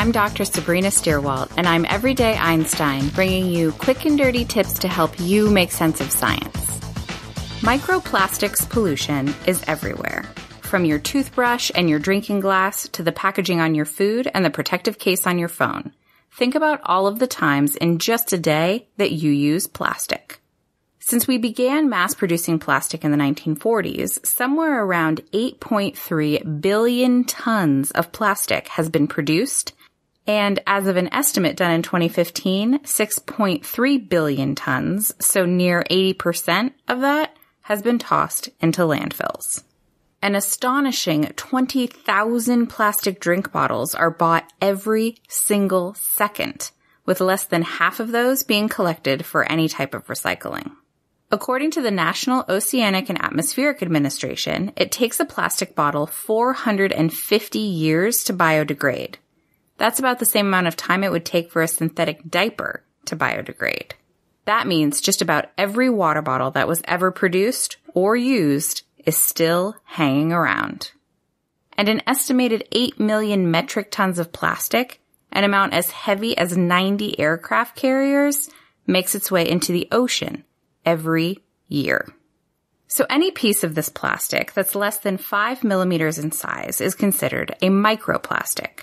I'm Dr. Sabrina Stierwalt, and I'm Everyday Einstein, bringing you quick and dirty tips to help you make sense of science. Microplastics pollution is everywhere, from your toothbrush and your drinking glass to the packaging on your food and the protective case on your phone. Think about all of the times in just a day that you use plastic. Since we began mass producing plastic in the 1940s, somewhere around 8.3 billion tons of plastic has been produced. And as of an estimate done in 2015, 6.3 billion tons, so near 80% of that, has been tossed into landfills. An astonishing 20,000 plastic drink bottles are bought every single second, with less than half of those being collected for any type of recycling. According to the National Oceanic and Atmospheric Administration, it takes a plastic bottle 450 years to biodegrade. That's about the same amount of time it would take for a synthetic diaper to biodegrade. That means just about every water bottle that was ever produced or used is still hanging around. And an estimated 8 million metric tons of plastic, an amount as heavy as 90 aircraft carriers, makes its way into the ocean every year. So any piece of this plastic that's less than 5 millimeters in size is considered a microplastic.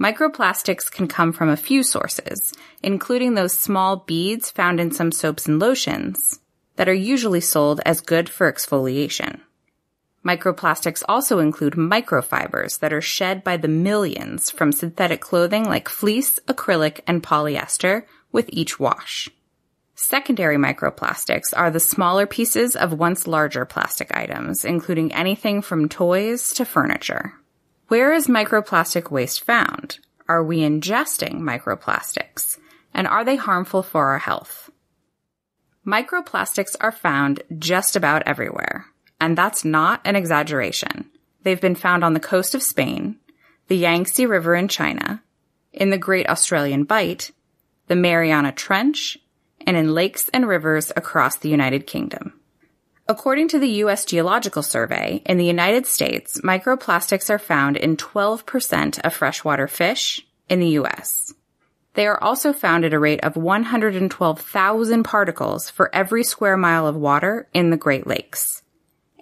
Microplastics can come from a few sources, including those small beads found in some soaps and lotions that are usually sold as good for exfoliation. Microplastics also include microfibers that are shed by the millions from synthetic clothing like fleece, acrylic, and polyester with each wash. Secondary microplastics are the smaller pieces of once larger plastic items, including anything from toys to furniture. Where is microplastic waste found? Are we ingesting microplastics? And are they harmful for our health? Microplastics are found just about everywhere. And that's not an exaggeration. They've been found on the coast of Spain, the Yangtze River in China, in the Great Australian Bight, the Mariana Trench, and in lakes and rivers across the United Kingdom. According to the U.S. Geological Survey, in the United States, microplastics are found in 12% of freshwater fish in the U.S. They are also found at a rate of 112,000 particles for every square mile of water in the Great Lakes,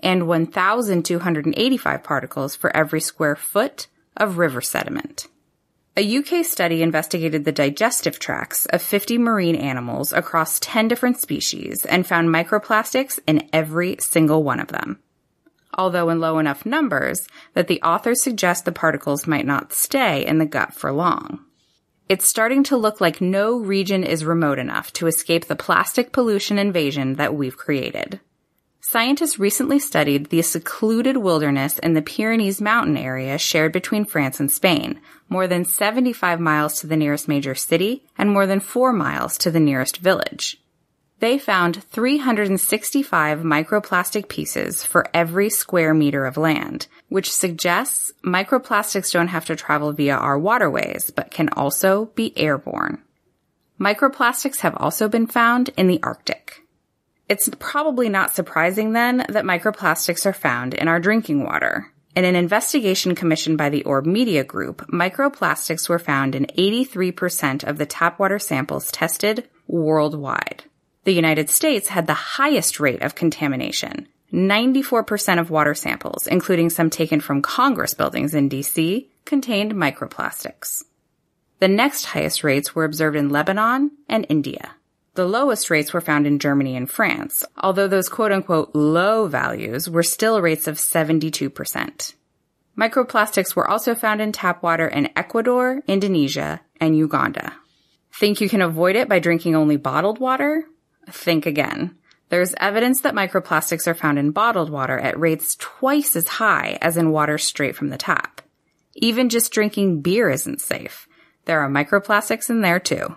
and 1,285 particles for every square foot of river sediment. A UK study investigated the digestive tracts of 50 marine animals across 10 different species and found microplastics in every single one of them. Although in low enough numbers that the authors suggest the particles might not stay in the gut for long. It's starting to look like no region is remote enough to escape the plastic pollution invasion that we've created. Scientists recently studied the secluded wilderness in the Pyrenees mountain area shared between France and Spain, more than 75 miles to the nearest major city and more than 4 miles to the nearest village. They found 365 microplastic pieces for every square meter of land, which suggests microplastics don't have to travel via our waterways, but can also be airborne. Microplastics have also been found in the Arctic. It's probably not surprising then that microplastics are found in our drinking water. In an investigation commissioned by the Orb Media Group, microplastics were found in 83% of the tap water samples tested worldwide. The United States had the highest rate of contamination. 94% of water samples, including some taken from Congress buildings in DC, contained microplastics. The next highest rates were observed in Lebanon and India. The lowest rates were found in Germany and France, although those quote unquote low values were still rates of 72%. Microplastics were also found in tap water in Ecuador, Indonesia, and Uganda. Think you can avoid it by drinking only bottled water? think again. There's evidence that microplastics are found in bottled water at rates twice as high as in water straight from the tap. Even just drinking beer isn't safe. There are microplastics in there too.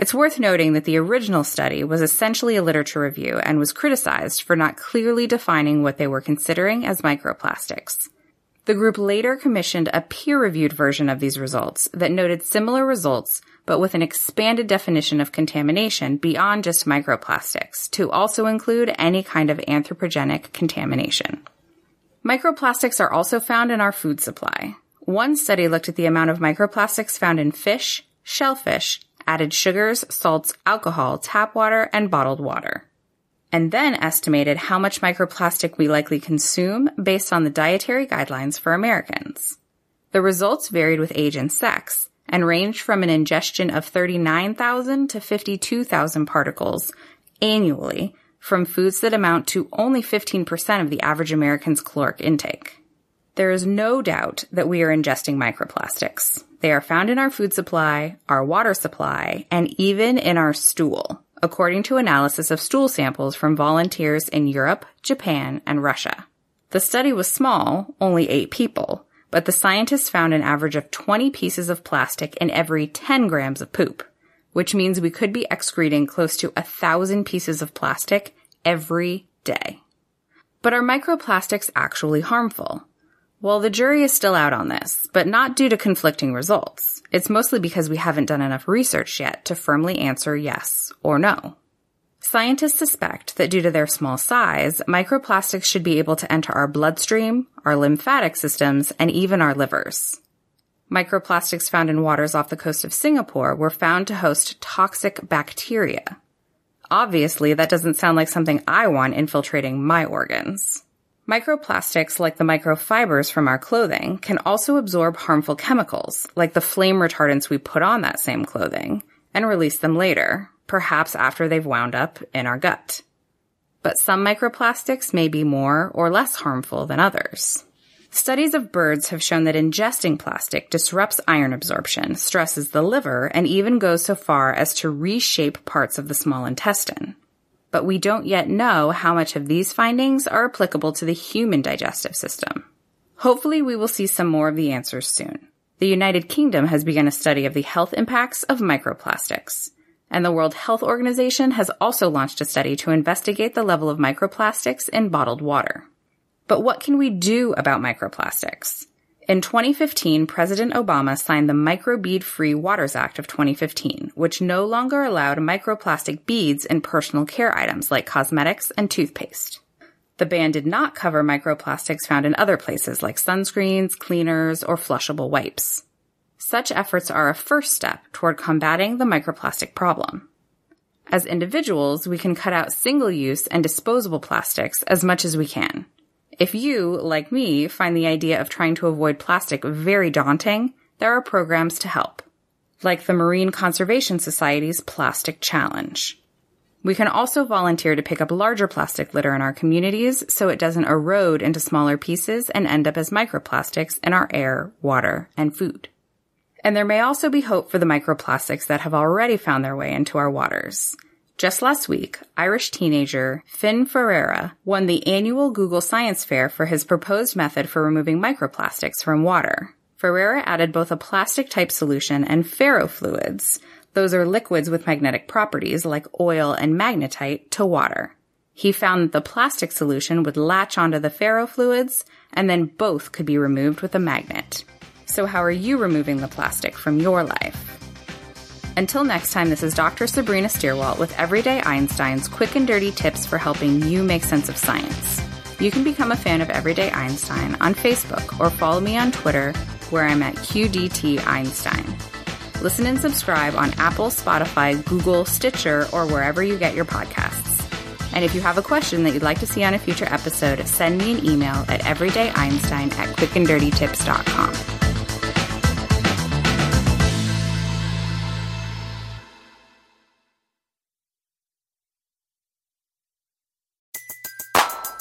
It's worth noting that the original study was essentially a literature review and was criticized for not clearly defining what they were considering as microplastics. The group later commissioned a peer-reviewed version of these results that noted similar results but with an expanded definition of contamination beyond just microplastics to also include any kind of anthropogenic contamination. Microplastics are also found in our food supply. One study looked at the amount of microplastics found in fish, shellfish, added sugars, salts, alcohol, tap water, and bottled water. And then estimated how much microplastic we likely consume based on the dietary guidelines for Americans. The results varied with age and sex and ranged from an ingestion of 39,000 to 52,000 particles annually from foods that amount to only 15% of the average American's caloric intake. There is no doubt that we are ingesting microplastics. They are found in our food supply, our water supply, and even in our stool, according to analysis of stool samples from volunteers in Europe, Japan, and Russia. The study was small, only eight people, but the scientists found an average of 20 pieces of plastic in every 10 grams of poop, which means we could be excreting close to a thousand pieces of plastic every day. But are microplastics actually harmful? Well, the jury is still out on this, but not due to conflicting results. It's mostly because we haven't done enough research yet to firmly answer yes or no. Scientists suspect that due to their small size, microplastics should be able to enter our bloodstream, our lymphatic systems, and even our livers. Microplastics found in waters off the coast of Singapore were found to host toxic bacteria. Obviously, that doesn't sound like something I want infiltrating my organs. Microplastics, like the microfibers from our clothing, can also absorb harmful chemicals, like the flame retardants we put on that same clothing, and release them later, perhaps after they've wound up in our gut. But some microplastics may be more or less harmful than others. Studies of birds have shown that ingesting plastic disrupts iron absorption, stresses the liver, and even goes so far as to reshape parts of the small intestine but we don't yet know how much of these findings are applicable to the human digestive system. Hopefully we will see some more of the answers soon. The United Kingdom has begun a study of the health impacts of microplastics. And the World Health Organization has also launched a study to investigate the level of microplastics in bottled water. But what can we do about microplastics? In 2015, President Obama signed the Microbead Free Waters Act of 2015, which no longer allowed microplastic beads in personal care items like cosmetics and toothpaste. The ban did not cover microplastics found in other places like sunscreens, cleaners, or flushable wipes. Such efforts are a first step toward combating the microplastic problem. As individuals, we can cut out single use and disposable plastics as much as we can. If you, like me, find the idea of trying to avoid plastic very daunting, there are programs to help, like the Marine Conservation Society's Plastic Challenge. We can also volunteer to pick up larger plastic litter in our communities so it doesn't erode into smaller pieces and end up as microplastics in our air, water, and food. And there may also be hope for the microplastics that have already found their way into our waters. Just last week, Irish teenager Fionn Ferreira won the annual Google Science Fair for his proposed method for removing microplastics from water. Ferreira added both a plastic type solution and ferrofluids. Those are liquids with magnetic properties like oil and magnetite to water. He found that the plastic solution would latch onto the ferrofluids and then both could be removed with a magnet. So how are you removing the plastic from your life? Until next time, this is Dr. Sabrina Stierwalt with Everyday Einstein's quick and dirty tips for helping you make sense of science. You can become a fan of Everyday Einstein on Facebook or follow me on Twitter where I'm at QDT Einstein. Listen and subscribe on Apple, Spotify, Google, Stitcher, or wherever you get your podcasts. And if you have a question that you'd like to see on a future episode, send me an email at everydayeinstein at quickanddirtytips.com.